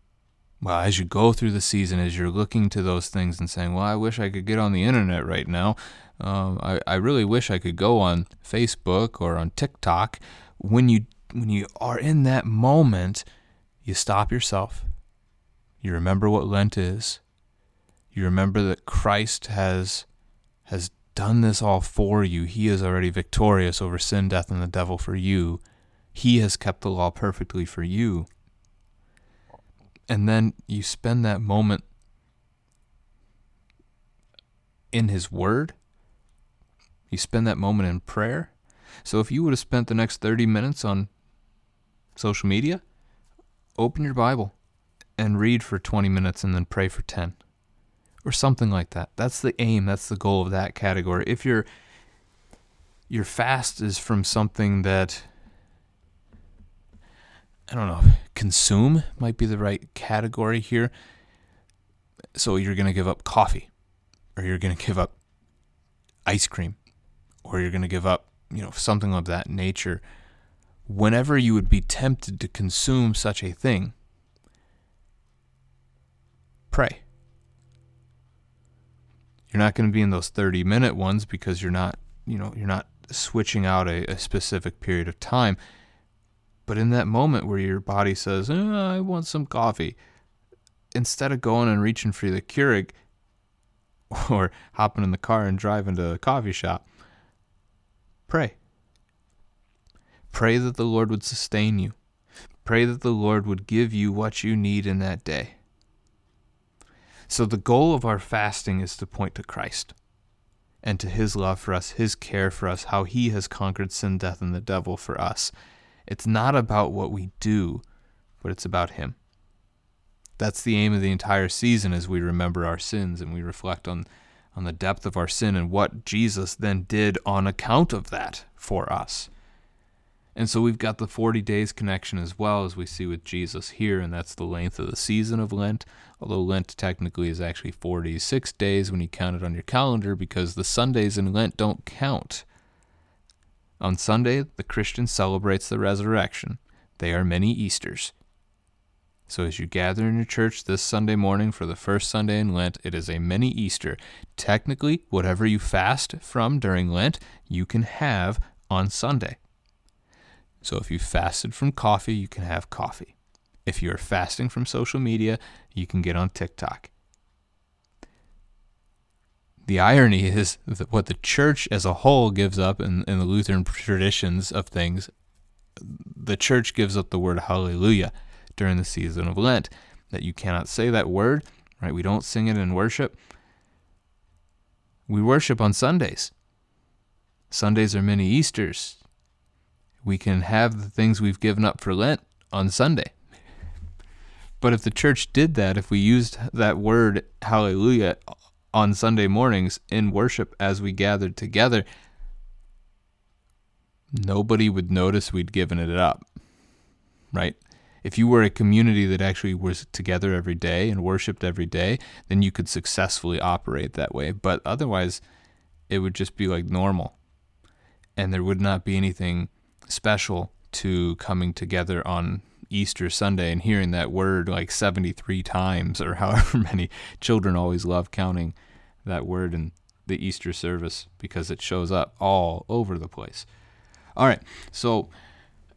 well, as you go through the season, as you're looking to those things and saying, well, I wish I could get on the internet right now. Um, I, I really wish I could go on Facebook or on TikTok. When you when you are in that moment, you stop yourself. You remember what Lent is. You remember that Christ has has done this all for you. He is already victorious over sin, death, and the devil for you. He has kept the law perfectly for you. And then you spend that moment in His Word. You spend that moment in prayer. So if you would have spent the next 30 minutes on social media, open your Bible and read for 20 minutes and then pray for 10 or something like that. That's the aim, that's the goal of that category. If your your fast is from something that I don't know, consume might be the right category here. So you're going to give up coffee or you're going to give up ice cream or you're going to give up, you know, something of that nature. Whenever you would be tempted to consume such a thing, pray you're not going to be in those 30 minute ones because you're not, you know, you're not switching out a, a specific period of time. But in that moment where your body says, oh, I want some coffee, instead of going and reaching for the Keurig or hopping in the car and driving to a coffee shop, pray. Pray that the Lord would sustain you. Pray that the Lord would give you what you need in that day. So the goal of our fasting is to point to Christ and to his love for us, his care for us, how he has conquered sin, death, and the devil for us. It's not about what we do, but it's about him. That's the aim of the entire season as we remember our sins and we reflect on, on the depth of our sin and what Jesus then did on account of that for us. And so we've got the 40 days connection as well as we see with Jesus here, and that's the length of the season of Lent. Although Lent technically is actually 46 days when you count it on your calendar because the Sundays in Lent don't count. On Sunday, the Christian celebrates the resurrection. They are many Easters. So as you gather in your church this Sunday morning for the first Sunday in Lent, it is a mini Easter. Technically, whatever you fast from during Lent, you can have on Sunday. So if you fasted from coffee, you can have coffee. If you're fasting from social media, you can get on TikTok. The irony is that what the church as a whole gives up in, in the Lutheran traditions of things, the church gives up the word hallelujah during the season of Lent. That you cannot say that word, right? We don't sing it in worship. We worship on Sundays. Sundays are many Easters. We can have the things we've given up for Lent on Sunday. But if the church did that, if we used that word hallelujah on Sunday mornings in worship as we gathered together, nobody would notice we'd given it up. Right? If you were a community that actually was together every day and worshiped every day, then you could successfully operate that way. But otherwise, it would just be like normal. And there would not be anything special to coming together on Easter Sunday and hearing that word like 73 times or however many children always love counting that word in the Easter service because it shows up all over the place. All right, so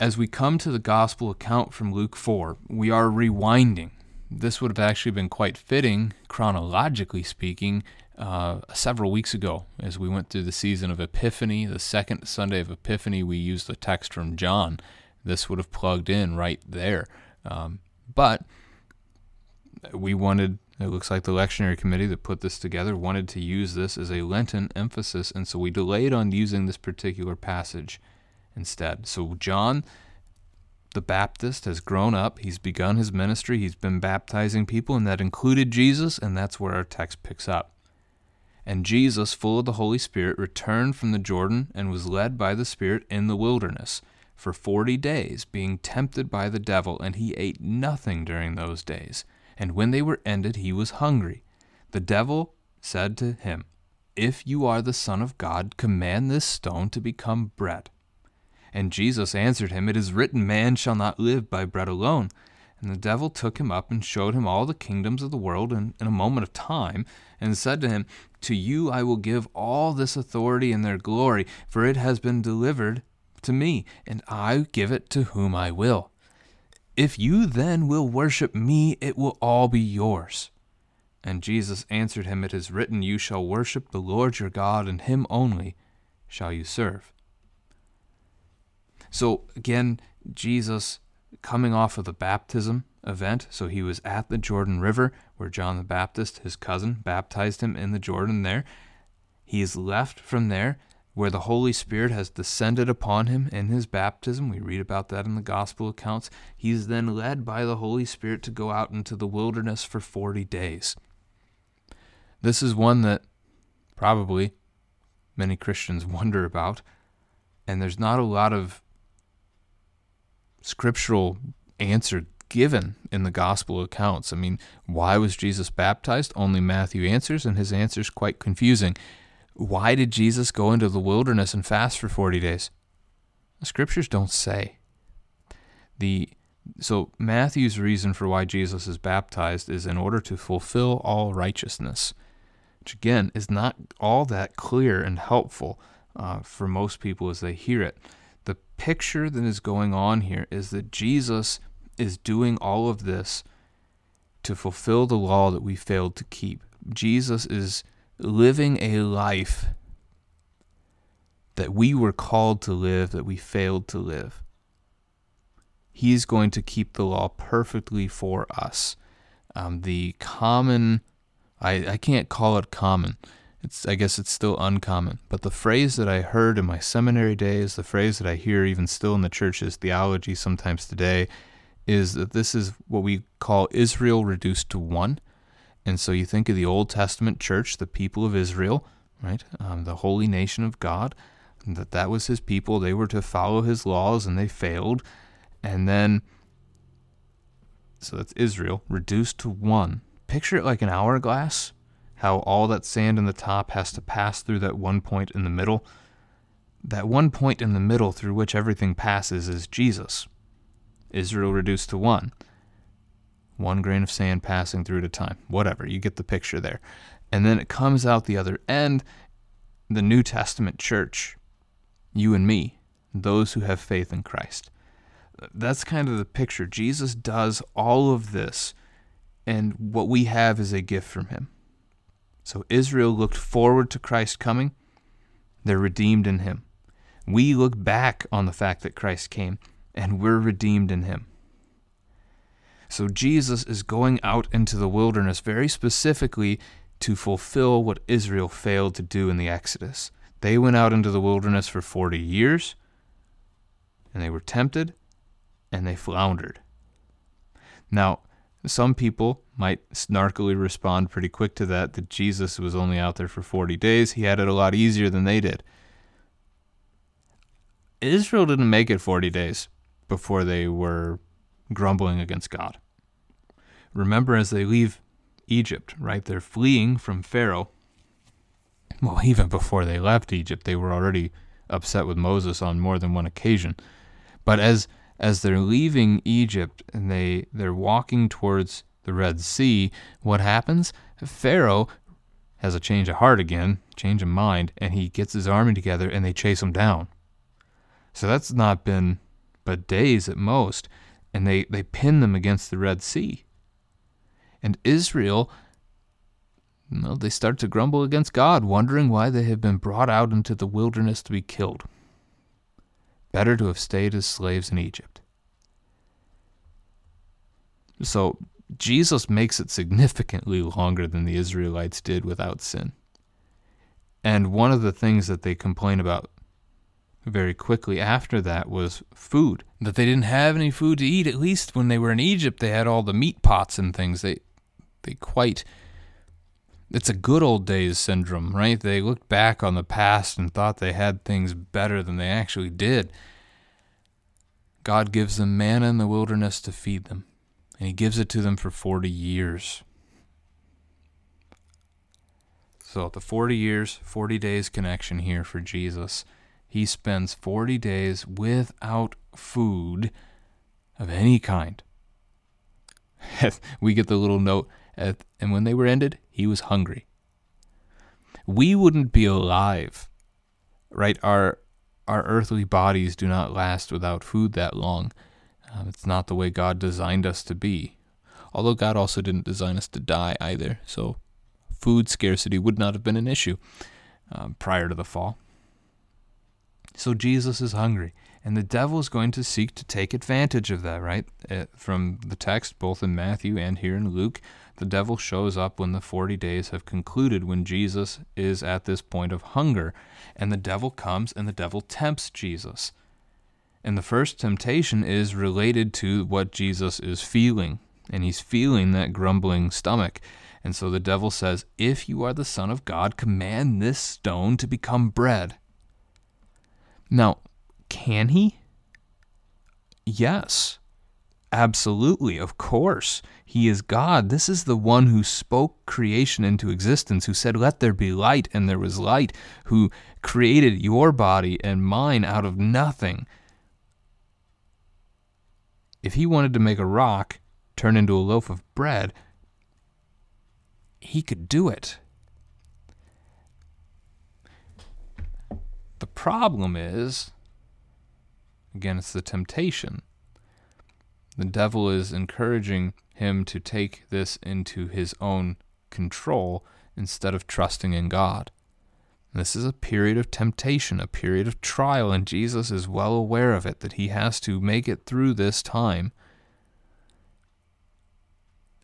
as we come to the gospel account from Luke 4, we are rewinding. This would have actually been quite fitting, chronologically speaking, uh, several weeks ago as we went through the season of Epiphany. The second Sunday of Epiphany, we used the text from John this would have plugged in right there. Um, but we wanted, it looks like the lectionary committee that put this together wanted to use this as a Lenten emphasis, and so we delayed on using this particular passage instead. So, John the Baptist has grown up, he's begun his ministry, he's been baptizing people, and that included Jesus, and that's where our text picks up. And Jesus, full of the Holy Spirit, returned from the Jordan and was led by the Spirit in the wilderness for forty days, being tempted by the devil, and he ate nothing during those days. And when they were ended, he was hungry. The devil said to him, If you are the Son of God, command this stone to become bread. And Jesus answered him, It is written, Man shall not live by bread alone. And the devil took him up and showed him all the kingdoms of the world in, in, a moment of time, and said to him, To you I will give all this authority and their glory, for it has been delivered to me, and I give it to whom I will. If you then will worship me, it will all be yours. And Jesus answered him, It is written, You shall worship the Lord your God, and him only shall you serve. So again, Jesus coming off of the baptism event, so he was at the Jordan River where John the Baptist, his cousin, baptized him in the Jordan there. He is left from there where the Holy Spirit has descended upon him in his baptism. We read about that in the gospel accounts. He's then led by the Holy Spirit to go out into the wilderness for 40 days. This is one that probably many Christians wonder about, and there's not a lot of scriptural answer given in the gospel accounts. I mean, why was Jesus baptized? Only Matthew answers, and his answer is quite confusing. Why did Jesus go into the wilderness and fast for 40 days? The scriptures don't say. The so Matthew's reason for why Jesus is baptized is in order to fulfill all righteousness, which again is not all that clear and helpful uh, for most people as they hear it. The picture that is going on here is that Jesus is doing all of this to fulfill the law that we failed to keep. Jesus is living a life that we were called to live that we failed to live. He's going to keep the law perfectly for us. Um, the common, I, I can't call it common. It's I guess it's still uncommon. But the phrase that I heard in my seminary days, the phrase that I hear even still in the church's theology sometimes today, is that this is what we call Israel reduced to one. And so you think of the Old Testament church, the people of Israel, right? Um, the holy nation of God, that that was his people. They were to follow his laws and they failed. And then, so that's Israel reduced to one. Picture it like an hourglass, how all that sand in the top has to pass through that one point in the middle. That one point in the middle through which everything passes is Jesus. Israel reduced to one one grain of sand passing through at a time. Whatever, you get the picture there. And then it comes out the other end, the New Testament church, you and me, those who have faith in Christ. That's kind of the picture. Jesus does all of this, and what we have is a gift from Him. So Israel looked forward to Christ coming. They're redeemed in him. We look back on the fact that Christ came, and we're redeemed in him. So Jesus is going out into the wilderness very specifically to fulfill what Israel failed to do in the Exodus. They went out into the wilderness for 40 years, and they were tempted, and they floundered. Now, some people might snarkily respond pretty quick to that that Jesus was only out there for 40 days. He had it a lot easier than they did. Israel didn't make it 40 days before they were grumbling against God. Remember, as they leave Egypt, right? They're fleeing from Pharaoh. Well, even before they left Egypt, they were already upset with Moses on more than one occasion. But as as they're leaving Egypt and they they're walking towards the Red Sea, what happens? Pharaoh has a change of heart again, change of mind, and he gets his army together and they chase him down. So that's not been but days at most, and they, they pin them against the Red Sea. And Israel, well, they start to grumble against God, wondering why they have been brought out into the wilderness to be killed. Better to have stayed as slaves in Egypt. So Jesus makes it significantly longer than the Israelites did without sin. And one of the things that they complain about very quickly after that was food. That they didn't have any food to eat. At least when they were in Egypt, they had all the meat pots and things. They, they quite. It's a good old days syndrome, right? They looked back on the past and thought they had things better than they actually did. God gives them manna in the wilderness to feed them and he gives it to them for 40 years. So, the 40 years, 40 days connection here for Jesus. He spends 40 days without food of any kind. we get the little note, and when they were ended, he was hungry. We wouldn't be alive, right? Our, our earthly bodies do not last without food that long. Um, it's not the way God designed us to be. Although God also didn't design us to die either, so food scarcity would not have been an issue um, prior to the fall. So Jesus is hungry, and the devil is going to seek to take advantage of that, right? Uh, from the text, both in Matthew and here in Luke, the devil shows up when the 40 days have concluded, when Jesus is at this point of hunger. And the devil comes and the devil tempts Jesus. And the first temptation is related to what Jesus is feeling. And he's feeling that grumbling stomach. And so the devil says, If you are the Son of God, command this stone to become bread. Now, can he? Yes. Absolutely, of course. He is God. This is the one who spoke creation into existence, who said, Let there be light, and there was light, who created your body and mine out of nothing if he wanted to make a rock turn into a loaf of bread, he could do it. The problem is, again, it's the temptation. The devil is encouraging him to take this into his own control instead of trusting in God. This is a period of temptation, a period of trial, and Jesus is well aware of it, that he has to make it through this time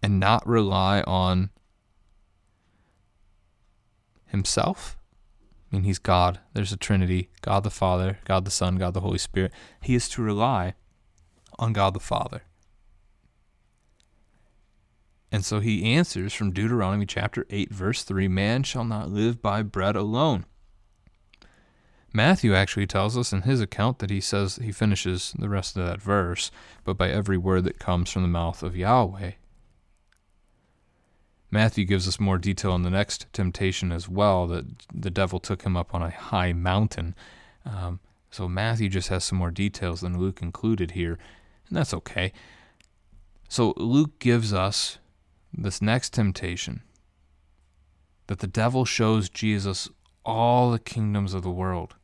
and not rely on himself. I mean, he's God. There's a Trinity God the Father, God the Son, God the Holy Spirit. He is to rely on God the Father. And so he answers from Deuteronomy chapter 8, verse 3 Man shall not live by bread alone. Matthew actually tells us in his account that he says he finishes the rest of that verse, but by every word that comes from the mouth of Yahweh. Matthew gives us more detail on the next temptation as well that the devil took him up on a high mountain. Um, so Matthew just has some more details than Luke included here, and that's okay. So Luke gives us this next temptation that the devil shows Jesus all the kingdoms of the world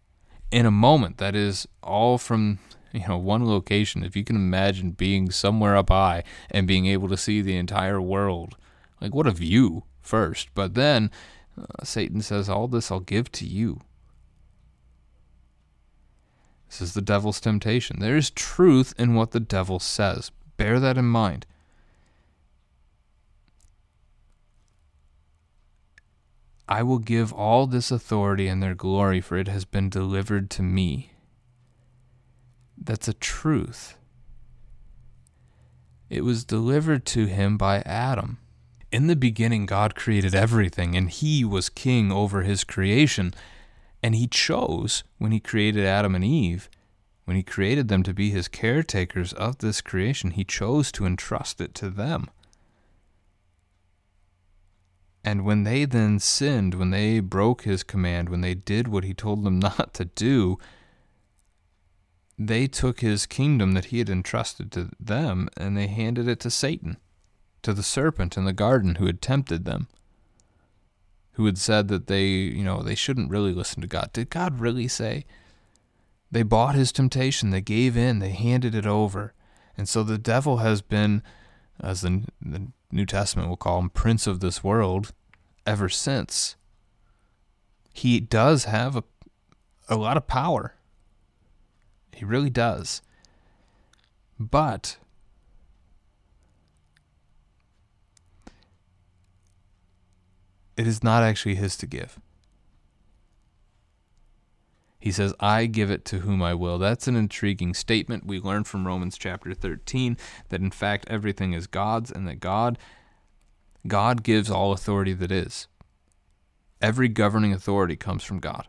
in a moment that is all from you know one location if you can imagine being somewhere up high and being able to see the entire world like what a view first but then Uh, Satan says, All this I'll give to you. This is the devil's temptation. There is truth in what the devil says. Bear that in mind. I will give all this authority and their glory, for it has been delivered to me. That's a truth. It was delivered to him by Adam. In the beginning, God created everything, and he was king over his creation. And he chose, when he created Adam and Eve, when he created them to be his caretakers of this creation, he chose to entrust it to them. And when they then sinned, when they broke his command, when they did what he told them not to do, they took his kingdom that he had entrusted to them and they handed it to Satan, to the serpent in the garden who had tempted them, who had said that they, you know, they shouldn't really listen to God. Did God really say? They bought his temptation, they gave in, they handed it over. And so the devil has been, as the, the New Testament will call him, prince of this world ever since. He does have a, a lot of power. He really does. But it is not actually his to give. He says, I give it to whom I will. That's an intriguing statement. We learn from Romans chapter 13 that in fact everything is God's and that God God gives all authority that is. Every governing authority comes from God.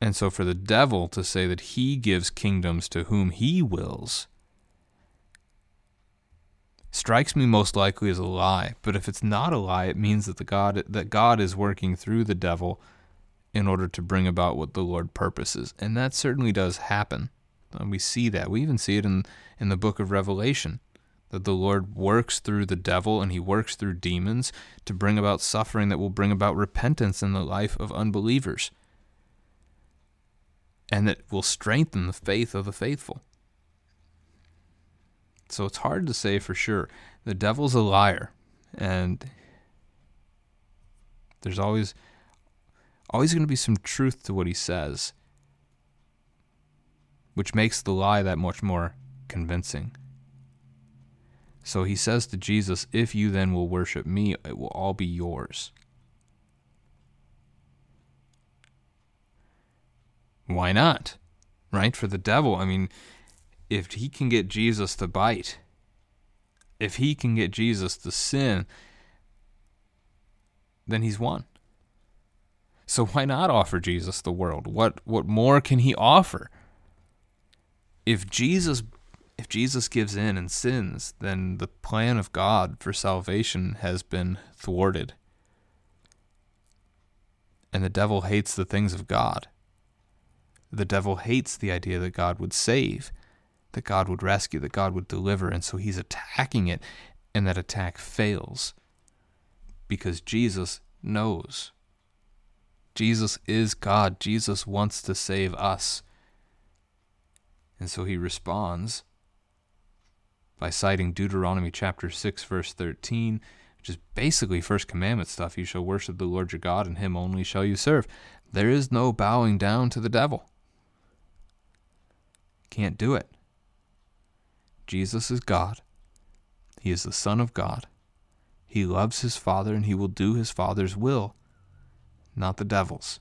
And so for the devil to say that he gives kingdoms to whom he wills strikes me most likely as a lie. But if it's not a lie, it means that the God that God is working through the devil in order to bring about what the Lord purposes. And that certainly does happen. And we see that. We even see it in, in the book of Revelation that the Lord works through the devil and he works through demons to bring about suffering that will bring about repentance in the life of unbelievers and that will strengthen the faith of the faithful. So it's hard to say for sure. The devil's a liar and there's always always going to be some truth to what he says, which makes the lie that much more convincing. So he says to Jesus, If you then will worship me, it will all be yours. Why not? Right? For the devil, I mean, if he can get Jesus to bite, if he can get Jesus to sin, then he's won. So why not offer Jesus the world? What what more can he offer? If Jesus if Jesus gives in and sins, then the plan of God for salvation has been thwarted. And the devil hates the things of God. The devil hates the idea that God would save, that God would rescue, that God would deliver, and so he's attacking it, and that attack fails because Jesus knows Jesus is God. Jesus wants to save us. And so he responds by citing Deuteronomy chapter 6 verse 13, which is basically first commandment stuff. You shall worship the Lord your God and him only shall you serve. There is no bowing down to the devil. Can't do it. Jesus is God. He is the Son of God. He loves his Father and he will do his Father's will not the devil's.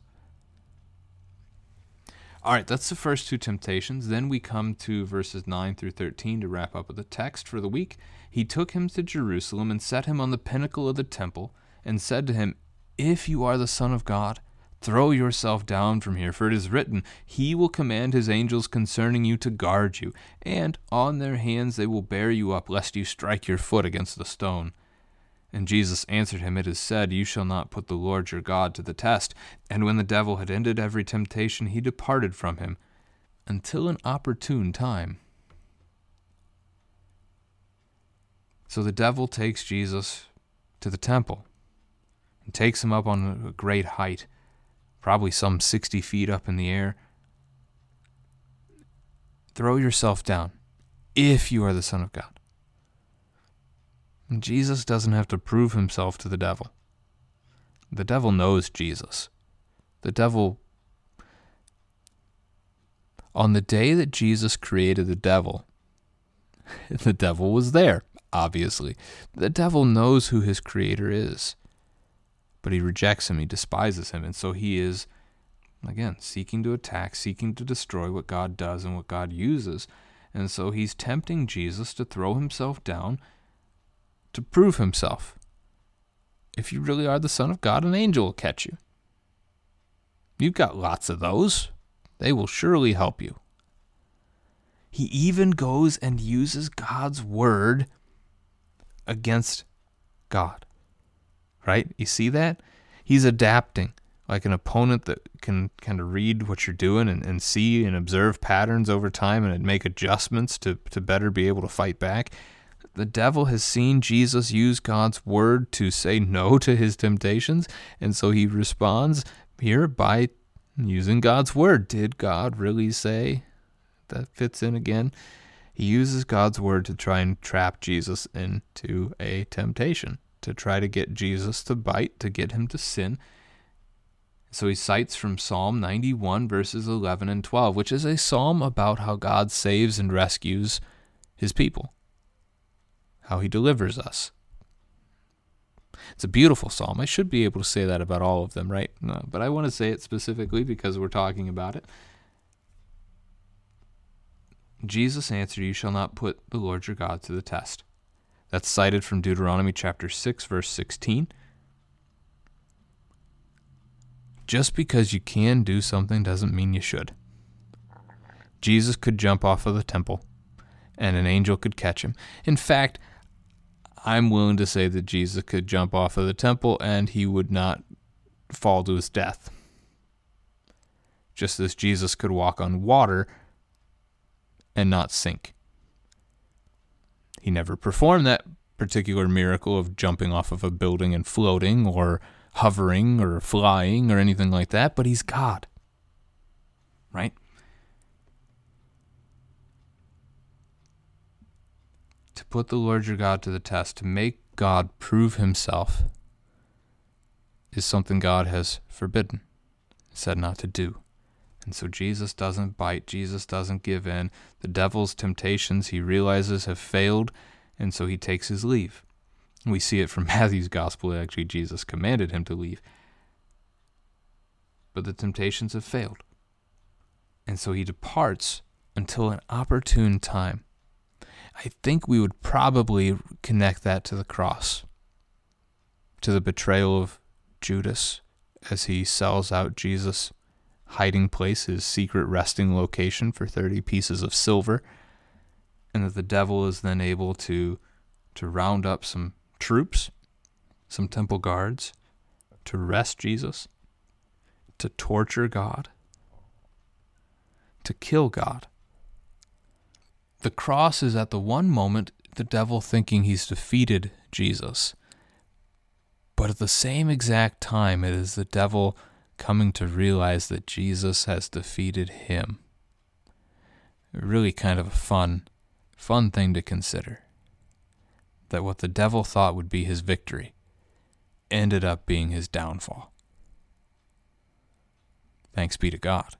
All right, that's the first two temptations. Then we come to verses 9 through 13 to wrap up with the text for the week. He took him to Jerusalem and set him on the pinnacle of the temple and said to him, If you are the Son of God, throw yourself down from here, for it is written, He will command His angels concerning you to guard you, and on their hands they will bear you up, lest you strike your foot against the stone. And Jesus answered him, It is said, You shall not put the Lord your God to the test. And when the devil had ended every temptation, he departed from him until an opportune time. So the devil takes Jesus to the temple and takes him up on a great height, probably some 60 feet up in the air. Throw yourself down if you are the Son of God. Jesus doesn't have to prove himself to the devil. The devil knows Jesus. The devil, on the day that Jesus created the devil, the devil was there, obviously. The devil knows who his creator is, but he rejects him, he despises him, and so he is, again, seeking to attack, seeking to destroy what God does and what God uses. And so he's tempting Jesus to throw himself down to prove himself. If you really are the Son of God, an angel will catch you. You've got lots of those. They will surely help you. He even goes and uses God's word against God. Right? You see that? He's adapting like an opponent that can kind of read what you're doing and, and see and observe patterns over time and make adjustments to, to better be able to fight back. The devil has seen Jesus use God's word to say no to his temptations, and so he responds here by using God's word. Did God really say? That fits in again. He uses God's word to try and trap Jesus into a temptation, to try to get Jesus to bite, to get him to sin. So he cites from Psalm 91, verses 11 and 12, which is a psalm about how God saves and rescues his people how he delivers us. It's a beautiful psalm. I should be able to say that about all of them, right? No, but I want to say it specifically because we're talking about it. Jesus answered, You shall not put the Lord your God to the test. That's cited from Deuteronomy chapter 6, verse 16. Just because you can do something doesn't mean you should. Jesus could jump off of the temple, and an angel could catch him. In fact, I'm willing to say that Jesus could jump off of the temple and he would not fall to his death. Just as Jesus could walk on water and not sink. He never performed that particular miracle of jumping off of a building and floating or hovering or flying or anything like that, but he's God. Right? to put the Lord your God to the test, to make God prove himself, is something God has forbidden, said not to do. And so Jesus doesn't bite, Jesus doesn't give in. The devil's temptations he realizes have failed, and so he takes his leave. We see it from Matthew's gospel. Actually, Jesus commanded him to leave. But the temptations have failed. And so he departs until an opportune time. I think we would probably connect that to the cross, to the betrayal of Judas as he sells out Jesus' hiding place, his secret resting location for 30 pieces of silver, and that the devil is then able to, to round up some troops, some temple guards, to arrest Jesus, to torture God, to kill God. The cross is at the one moment the devil thinking he's defeated Jesus. But at the same exact time, it is the devil coming to realize that Jesus has defeated him. Really kind of a fun, fun thing to consider. That what the devil thought would be his victory ended up being his downfall. Thanks be to God.